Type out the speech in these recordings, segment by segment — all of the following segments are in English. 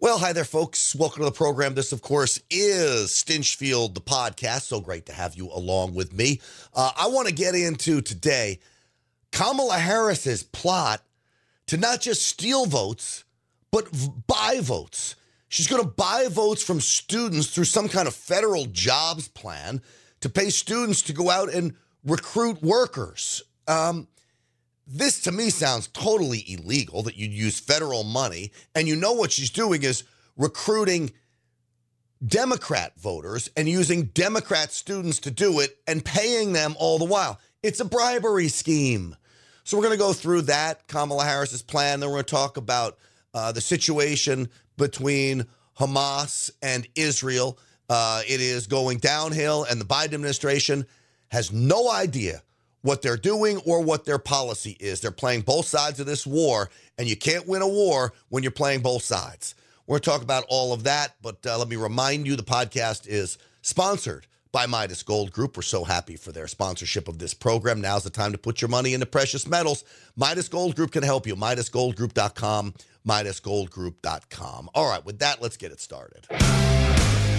Well, hi there, folks. Welcome to the program. This, of course, is Stinchfield, the podcast. So great to have you along with me. Uh, I want to get into today Kamala Harris's plot to not just steal votes, but v- buy votes. She's going to buy votes from students through some kind of federal jobs plan to pay students to go out and recruit workers. Um, this to me sounds totally illegal that you'd use federal money. And you know what she's doing is recruiting Democrat voters and using Democrat students to do it and paying them all the while. It's a bribery scheme. So we're going to go through that, Kamala Harris's plan. Then we're going to talk about uh, the situation between Hamas and Israel. Uh, it is going downhill, and the Biden administration has no idea what they're doing or what their policy is. They're playing both sides of this war, and you can't win a war when you're playing both sides. We're going to talk about all of that, but uh, let me remind you the podcast is sponsored by Midas Gold Group. We're so happy for their sponsorship of this program. Now's the time to put your money into precious metals. Midas Gold Group can help you. MidasGoldGroup.com, MidasGoldGroup.com. All right, with that, let's get it started.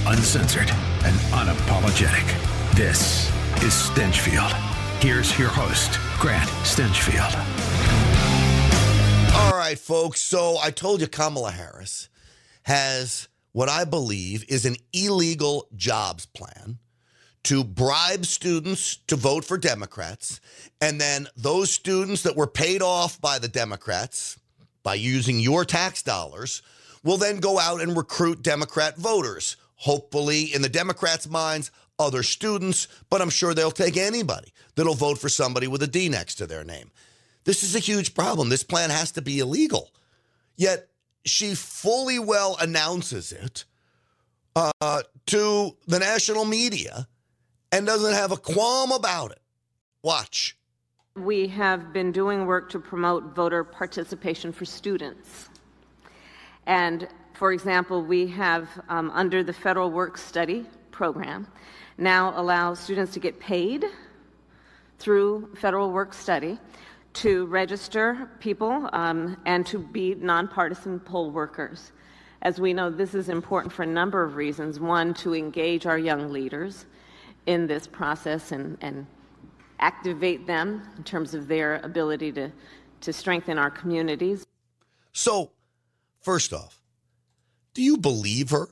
Uncensored and unapologetic. This is Stinchfield. Here's your host, Grant Stinchfield. All right, folks. So I told you Kamala Harris has what I believe is an illegal jobs plan to bribe students to vote for Democrats. And then those students that were paid off by the Democrats by using your tax dollars will then go out and recruit Democrat voters. Hopefully, in the Democrats' minds, other students, but I'm sure they'll take anybody that'll vote for somebody with a D next to their name. This is a huge problem. This plan has to be illegal. Yet she fully well announces it uh, to the national media and doesn't have a qualm about it. Watch. We have been doing work to promote voter participation for students. And for example, we have, um, under the federal work study program, now allow students to get paid through federal work study to register people um, and to be nonpartisan poll workers. As we know, this is important for a number of reasons. One, to engage our young leaders in this process and, and activate them in terms of their ability to, to strengthen our communities. So, first off, do you believe her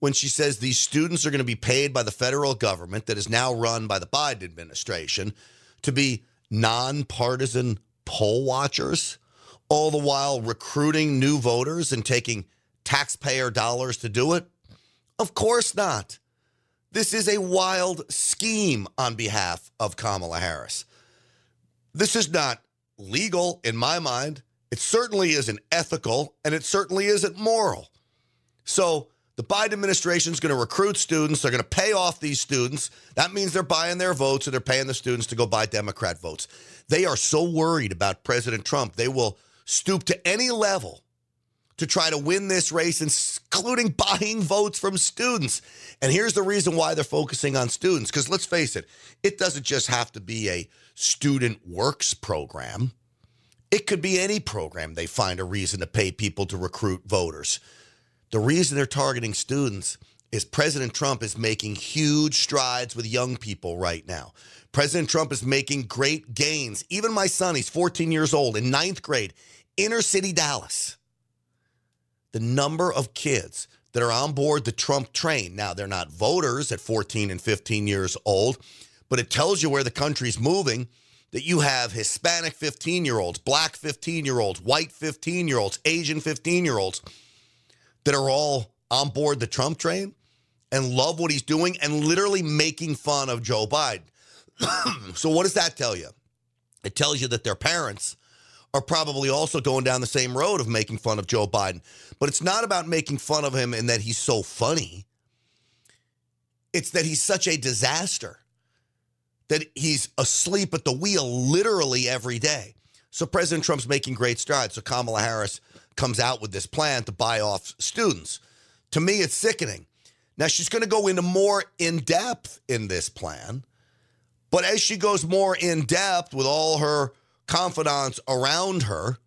when she says these students are going to be paid by the federal government that is now run by the Biden administration to be nonpartisan poll watchers, all the while recruiting new voters and taking taxpayer dollars to do it? Of course not. This is a wild scheme on behalf of Kamala Harris. This is not legal in my mind. It certainly isn't ethical, and it certainly isn't moral. So, the Biden administration is going to recruit students. They're going to pay off these students. That means they're buying their votes and they're paying the students to go buy Democrat votes. They are so worried about President Trump, they will stoop to any level to try to win this race, including buying votes from students. And here's the reason why they're focusing on students because let's face it, it doesn't just have to be a student works program, it could be any program they find a reason to pay people to recruit voters. The reason they're targeting students is President Trump is making huge strides with young people right now. President Trump is making great gains. Even my son, he's 14 years old, in ninth grade, inner city Dallas. The number of kids that are on board the Trump train. Now, they're not voters at 14 and 15 years old, but it tells you where the country's moving. That you have Hispanic 15 year olds, black 15 year olds, white 15 year olds, Asian 15 year olds that are all on board the Trump train and love what he's doing and literally making fun of Joe Biden. so, what does that tell you? It tells you that their parents are probably also going down the same road of making fun of Joe Biden. But it's not about making fun of him and that he's so funny, it's that he's such a disaster that he's asleep at the wheel literally every day. So, President Trump's making great strides. So, Kamala Harris comes out with this plan to buy off students. To me, it's sickening. Now, she's going to go into more in depth in this plan. But as she goes more in depth with all her confidants around her,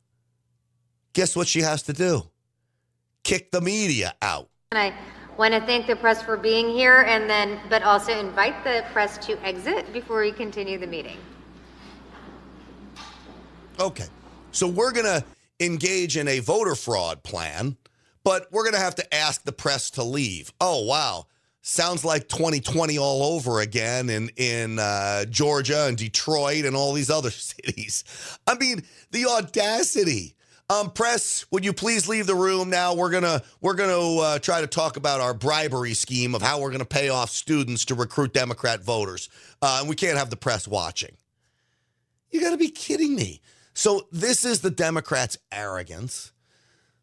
guess what she has to do? kick the media out. And I want to thank the press for being here and then, but also invite the press to exit before we continue the meeting. Okay. So we're going to engage in a voter fraud plan, but we're going to have to ask the press to leave. Oh, wow. Sounds like 2020 all over again in in uh, Georgia and Detroit and all these other cities. I mean, the audacity. Um, press, would you please leave the room now? We're gonna we're gonna uh, try to talk about our bribery scheme of how we're gonna pay off students to recruit Democrat voters, uh, and we can't have the press watching. You got to be kidding me. So this is the Democrats' arrogance.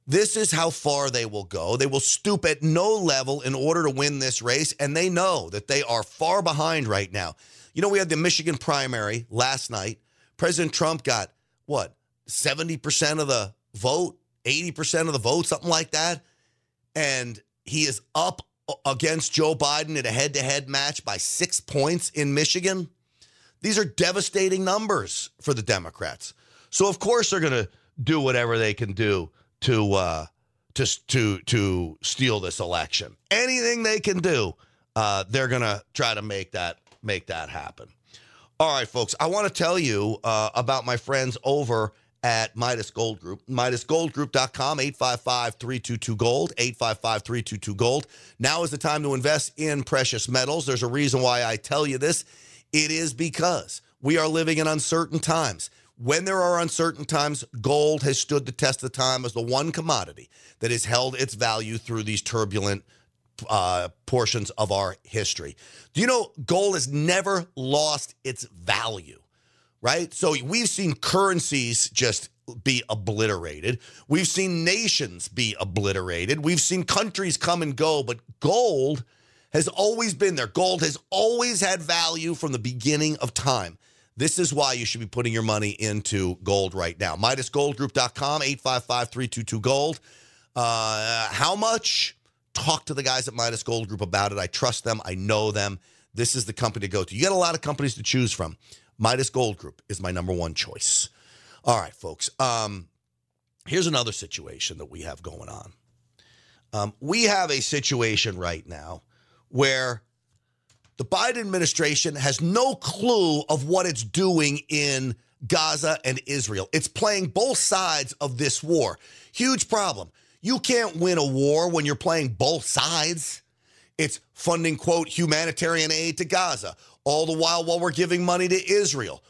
This is how far they will go. They will stoop at no level in order to win this race, and they know that they are far behind right now. You know, we had the Michigan primary last night. President Trump got what, 70% of the vote, 80% of the vote, something like that. And he is up against Joe Biden in a head to head match by six points in Michigan. These are devastating numbers for the Democrats. So, of course, they're going to do whatever they can do to uh, to to to steal this election. Anything they can do, uh, they're gonna try to make that make that happen. All right, folks. I want to tell you uh, about my friends over at Midas Gold Group. MidasGoldGroup.com, 855-322-GOLD, 855-322-GOLD. Now is the time to invest in precious metals. There's a reason why I tell you this. It is because we are living in uncertain times. When there are uncertain times, gold has stood the test of time as the one commodity that has held its value through these turbulent uh, portions of our history. Do you know gold has never lost its value, right? So we've seen currencies just be obliterated. We've seen nations be obliterated. We've seen countries come and go, but gold has always been there. Gold has always had value from the beginning of time. This is why you should be putting your money into gold right now. MidasGoldGroup.com, 855-322-GOLD. Uh, how much? Talk to the guys at Midas Gold Group about it. I trust them. I know them. This is the company to go to. You got a lot of companies to choose from. Midas Gold Group is my number one choice. All right, folks. Um, here's another situation that we have going on. Um, we have a situation right now where the Biden administration has no clue of what it's doing in Gaza and Israel. It's playing both sides of this war. Huge problem. You can't win a war when you're playing both sides. It's funding, quote, humanitarian aid to Gaza, all the while while we're giving money to Israel.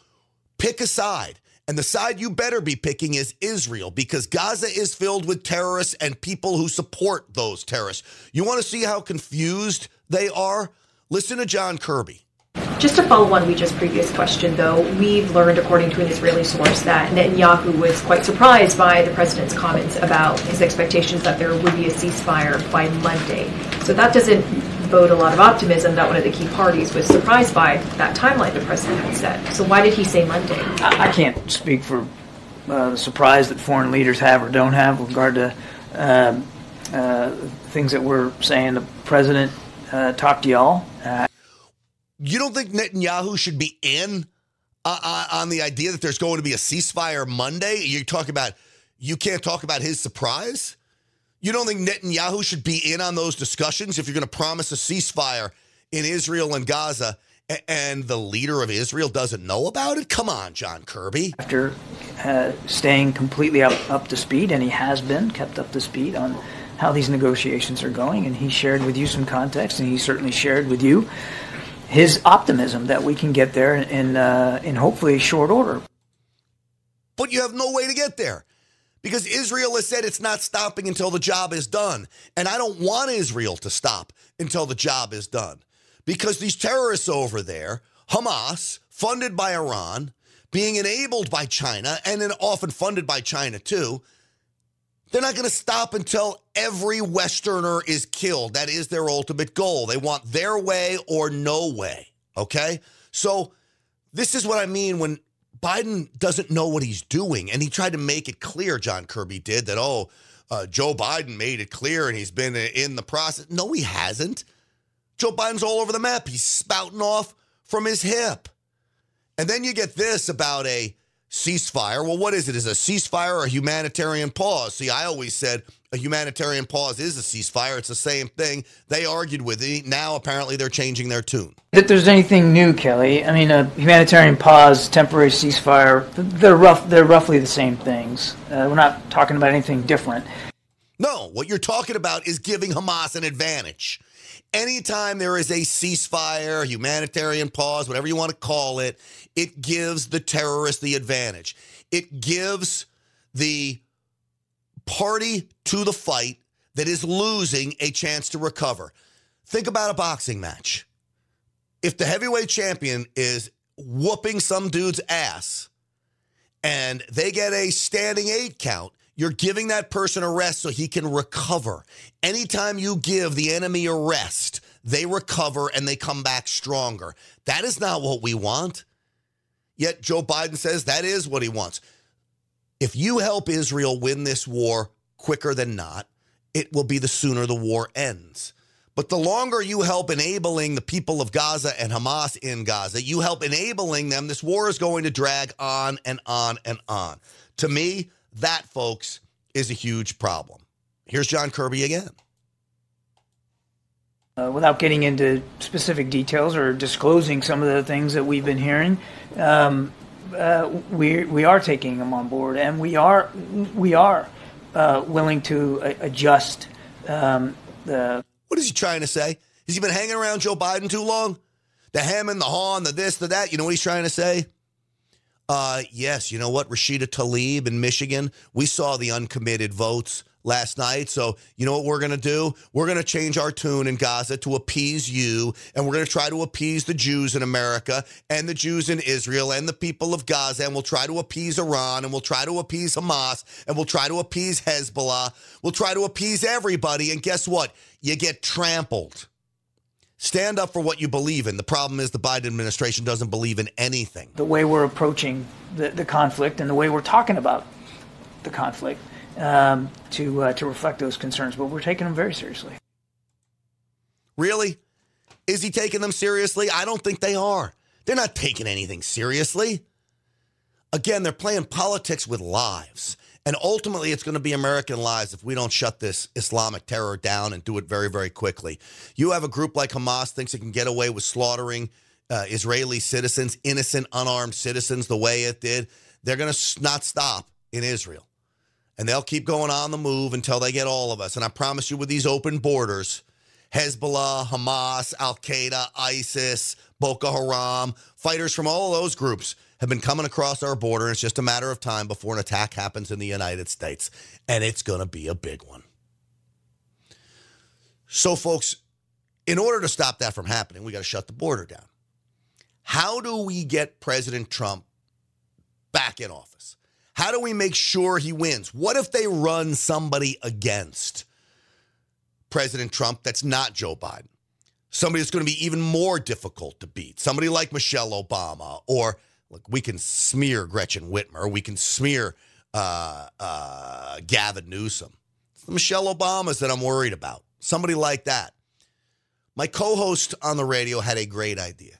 Pick a side. And the side you better be picking is Israel because Gaza is filled with terrorists and people who support those terrorists. You want to see how confused they are? Listen to John Kirby. Just to follow on Weijia's previous question, though, we've learned, according to an Israeli source, that Netanyahu was quite surprised by the president's comments about his expectations that there would be a ceasefire by Monday. So that doesn't bode a lot of optimism that one of the key parties was surprised by that timeline the president had set. So why did he say Monday? I can't speak for uh, the surprise that foreign leaders have or don't have with regard to uh, uh, things that we're saying. The president uh, talk to y'all. You don't think Netanyahu should be in uh, uh, on the idea that there's going to be a ceasefire Monday? You talk about you can't talk about his surprise. You don't think Netanyahu should be in on those discussions if you're going to promise a ceasefire in Israel and Gaza and the leader of Israel doesn't know about it? Come on, John Kirby. After uh, staying completely up, up to speed, and he has been kept up to speed on how these negotiations are going, and he shared with you some context, and he certainly shared with you his optimism that we can get there in uh, in hopefully a short order. But you have no way to get there because Israel has said it's not stopping until the job is done, and I don't want Israel to stop until the job is done because these terrorists over there, Hamas, funded by Iran, being enabled by China, and then often funded by China too they're not going to stop until every Westerner is killed. That is their ultimate goal. They want their way or no way. Okay. So, this is what I mean when Biden doesn't know what he's doing. And he tried to make it clear, John Kirby did, that, oh, uh, Joe Biden made it clear and he's been in the process. No, he hasn't. Joe Biden's all over the map. He's spouting off from his hip. And then you get this about a ceasefire. Well, what is it? Is a ceasefire or a humanitarian pause? See, I always said a humanitarian pause is a ceasefire. It's the same thing. They argued with it. Now, apparently, they're changing their tune. That there's anything new, Kelly. I mean, a humanitarian pause, temporary ceasefire, they're, rough, they're roughly the same things. Uh, we're not talking about anything different. What you're talking about is giving Hamas an advantage. Anytime there is a ceasefire, humanitarian pause, whatever you want to call it, it gives the terrorist the advantage. It gives the party to the fight that is losing a chance to recover. Think about a boxing match. If the heavyweight champion is whooping some dude's ass and they get a standing eight count, you're giving that person a rest so he can recover. Anytime you give the enemy a rest, they recover and they come back stronger. That is not what we want. Yet Joe Biden says that is what he wants. If you help Israel win this war quicker than not, it will be the sooner the war ends. But the longer you help enabling the people of Gaza and Hamas in Gaza, you help enabling them, this war is going to drag on and on and on. To me, that, folks, is a huge problem. Here's John Kirby again. Uh, without getting into specific details or disclosing some of the things that we've been hearing, um, uh, we we are taking them on board, and we are we are uh, willing to adjust um, the. What is he trying to say? Has he been hanging around Joe Biden too long? The hem and the haw and the this, the that. You know what he's trying to say? Uh, yes, you know what? Rashida Tlaib in Michigan, we saw the uncommitted votes last night. So, you know what we're going to do? We're going to change our tune in Gaza to appease you, and we're going to try to appease the Jews in America and the Jews in Israel and the people of Gaza, and we'll try to appease Iran, and we'll try to appease Hamas, and we'll try to appease Hezbollah. We'll try to appease everybody. And guess what? You get trampled. Stand up for what you believe in. The problem is the Biden administration doesn't believe in anything. The way we're approaching the, the conflict and the way we're talking about the conflict um, to uh, to reflect those concerns, but we're taking them very seriously. Really? Is he taking them seriously? I don't think they are. They're not taking anything seriously. Again, they're playing politics with lives. And ultimately, it's going to be American lives if we don't shut this Islamic terror down and do it very, very quickly. You have a group like Hamas thinks it can get away with slaughtering uh, Israeli citizens, innocent, unarmed citizens, the way it did. They're going to not stop in Israel and they'll keep going on the move until they get all of us. And I promise you, with these open borders, Hezbollah, Hamas, Al Qaeda, ISIS, Boko Haram, fighters from all of those groups have been coming across our border. It's just a matter of time before an attack happens in the United States. And it's going to be a big one. So, folks, in order to stop that from happening, we got to shut the border down. How do we get President Trump back in office? How do we make sure he wins? What if they run somebody against President Trump that's not Joe Biden? Somebody that's going to be even more difficult to beat. Somebody like Michelle Obama, or look, we can smear Gretchen Whitmer, we can smear uh, uh, Gavin Newsom. It's the Michelle Obamas that I'm worried about. Somebody like that. My co host on the radio had a great idea.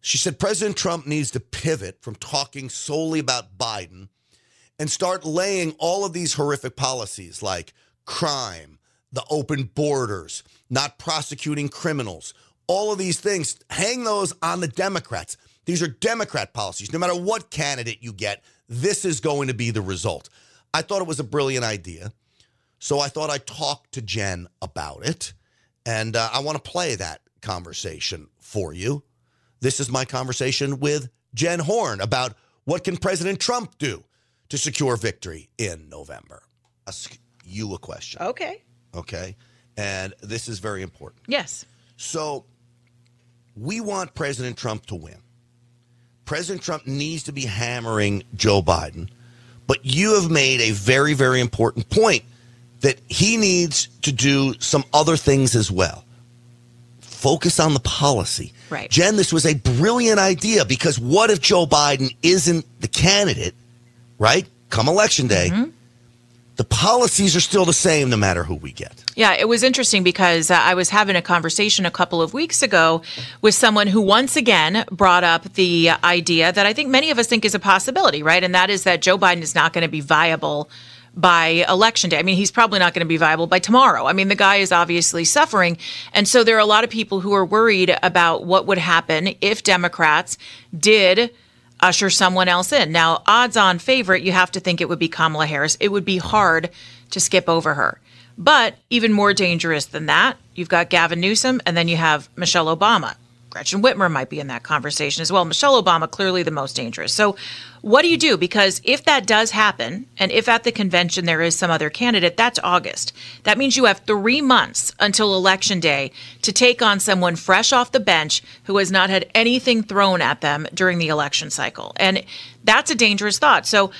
She said President Trump needs to pivot from talking solely about Biden and start laying all of these horrific policies like crime, the open borders, not prosecuting criminals, all of these things, hang those on the Democrats. These are Democrat policies. No matter what candidate you get, this is going to be the result. I thought it was a brilliant idea. So I thought I'd talk to Jen about it. And uh, I want to play that conversation for you. This is my conversation with Jen Horn about what can President Trump do to secure victory in November. Ask you a question. Okay. Okay. And this is very important. Yes. So we want President Trump to win. President Trump needs to be hammering Joe Biden. But you have made a very, very important point that he needs to do some other things as well focus on the policy. Right. Jen, this was a brilliant idea because what if Joe Biden isn't the candidate, right? Come election day. Mm-hmm. The policies are still the same no matter who we get. Yeah, it was interesting because uh, I was having a conversation a couple of weeks ago with someone who once again brought up the idea that I think many of us think is a possibility, right? And that is that Joe Biden is not going to be viable by election day. I mean, he's probably not going to be viable by tomorrow. I mean, the guy is obviously suffering. And so there are a lot of people who are worried about what would happen if Democrats did usher someone else in. Now, odds on favorite, you have to think it would be Kamala Harris. It would be hard to skip over her. But even more dangerous than that, you've got Gavin Newsom and then you have Michelle Obama. Gretchen Whitmer might be in that conversation as well. Michelle Obama, clearly the most dangerous. So, what do you do? Because if that does happen, and if at the convention there is some other candidate, that's August. That means you have three months until election day to take on someone fresh off the bench who has not had anything thrown at them during the election cycle. And that's a dangerous thought. So,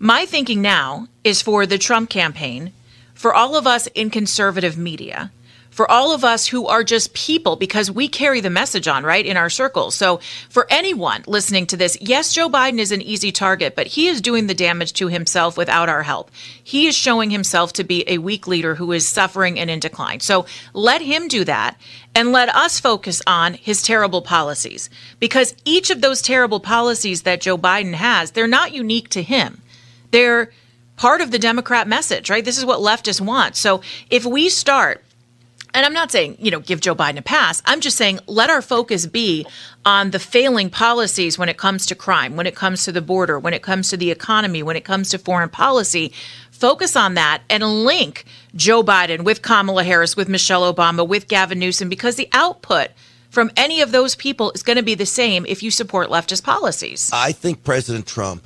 my thinking now is for the Trump campaign, for all of us in conservative media for all of us who are just people because we carry the message on, right, in our circles. So for anyone listening to this, yes, Joe Biden is an easy target, but he is doing the damage to himself without our help. He is showing himself to be a weak leader who is suffering and in decline. So let him do that and let us focus on his terrible policies because each of those terrible policies that Joe Biden has, they're not unique to him. They're part of the Democrat message, right? This is what leftists want. So if we start and I'm not saying, you know, give Joe Biden a pass. I'm just saying let our focus be on the failing policies when it comes to crime, when it comes to the border, when it comes to the economy, when it comes to foreign policy. Focus on that and link Joe Biden with Kamala Harris, with Michelle Obama, with Gavin Newsom, because the output from any of those people is going to be the same if you support leftist policies. I think President Trump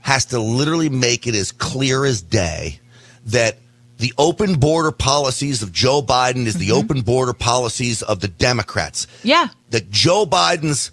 has to literally make it as clear as day that the open border policies of Joe Biden is mm-hmm. the open border policies of the Democrats. Yeah. That Joe Biden's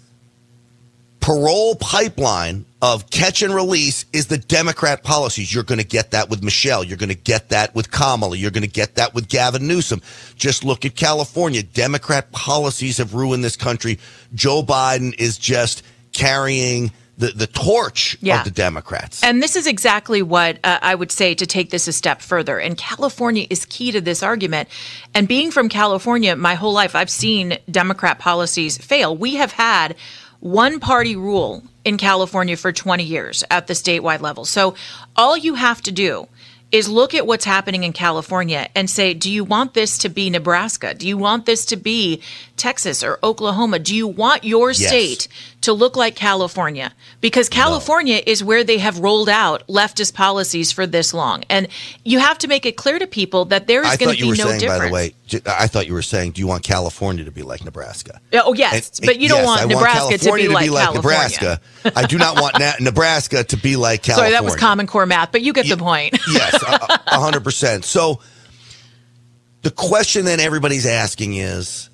parole pipeline of catch and release is the Democrat policies. You're going to get that with Michelle. You're going to get that with Kamala. You're going to get that with Gavin Newsom. Just look at California. Democrat policies have ruined this country. Joe Biden is just carrying the, the torch yeah. of the Democrats. And this is exactly what uh, I would say to take this a step further. And California is key to this argument. And being from California my whole life, I've seen Democrat policies fail. We have had one party rule in California for 20 years at the statewide level. So all you have to do is look at what's happening in California and say, do you want this to be Nebraska? Do you want this to be Texas or Oklahoma? Do you want your yes. state to look like California? Because California no. is where they have rolled out leftist policies for this long. And you have to make it clear to people that there is going to be no saying, difference. By the way, I thought you were saying, do you want California to be like Nebraska? Oh, yes. And, but you don't yes, want Nebraska want to, be, to like be like Nebraska. I do not want Na- Nebraska to be like California. Sorry, that was Common Core math, but you get the point. yes, 100%. So the question then everybody's asking is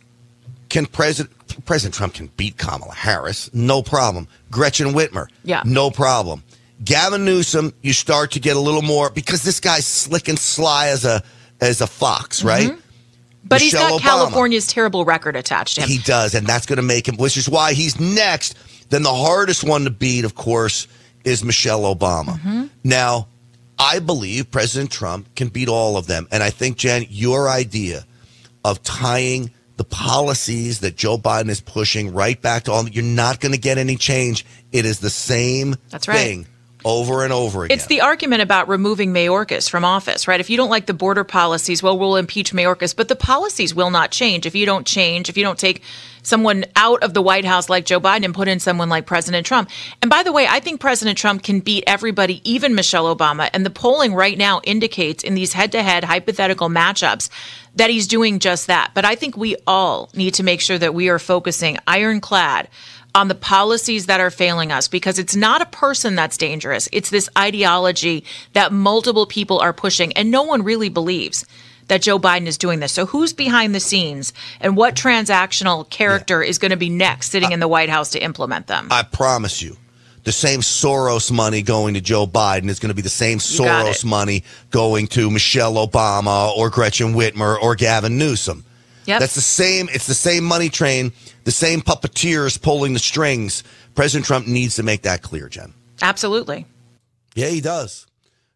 can President President Trump can beat Kamala Harris, no problem. Gretchen Whitmer, yeah, no problem. Gavin Newsom, you start to get a little more because this guy's slick and sly as a as a fox, mm-hmm. right? But Michelle he's got Obama. California's terrible record attached to him. He does, and that's going to make him, which is why he's next. Then the hardest one to beat, of course, is Michelle Obama. Mm-hmm. Now, I believe President Trump can beat all of them. And I think, Jen, your idea of tying the policies that Joe Biden is pushing right back to all, you're not going to get any change. It is the same That's right. thing over and over again. It's the argument about removing Mayorkas from office, right? If you don't like the border policies, well, we'll impeach Mayorkas, but the policies will not change if you don't change, if you don't take someone out of the White House like Joe Biden and put in someone like President Trump. And by the way, I think President Trump can beat everybody, even Michelle Obama. And the polling right now indicates in these head to head hypothetical matchups that he's doing just that. But I think we all need to make sure that we are focusing ironclad on the policies that are failing us because it's not a person that's dangerous. It's this ideology that multiple people are pushing and no one really believes that Joe Biden is doing this. So who's behind the scenes and what transactional character yeah. is going to be next sitting I, in the White House to implement them? I promise you. The same Soros money going to Joe Biden is going to be the same Soros money going to Michelle Obama or Gretchen Whitmer or Gavin Newsom. Yep. That's the same. It's the same money train, the same puppeteers pulling the strings. President Trump needs to make that clear, Jen. Absolutely. Yeah, he does.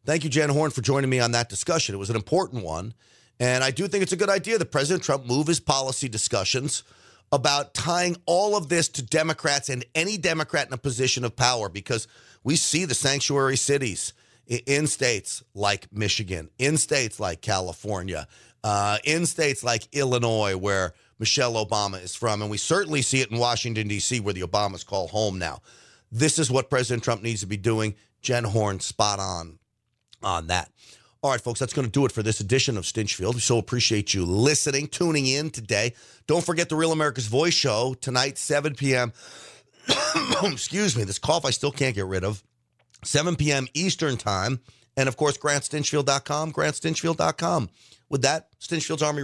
Thank you, Jen Horn, for joining me on that discussion. It was an important one. And I do think it's a good idea that President Trump move his policy discussions about tying all of this to Democrats and any Democrat in a position of power because we see the sanctuary cities in states like Michigan, in states like California, uh, in states like Illinois, where Michelle Obama is from. And we certainly see it in Washington, D.C., where the Obamas call home now. This is what President Trump needs to be doing. Jen Horn, spot on on that. All right, folks, that's going to do it for this edition of Stinchfield. We so appreciate you listening, tuning in today. Don't forget the Real America's Voice show tonight, 7 p.m. Excuse me, this cough I still can't get rid of. 7 p.m. Eastern Time. And of course, GrantStinchfield.com, GrantStinchfield.com. With that, Stinchfield's Army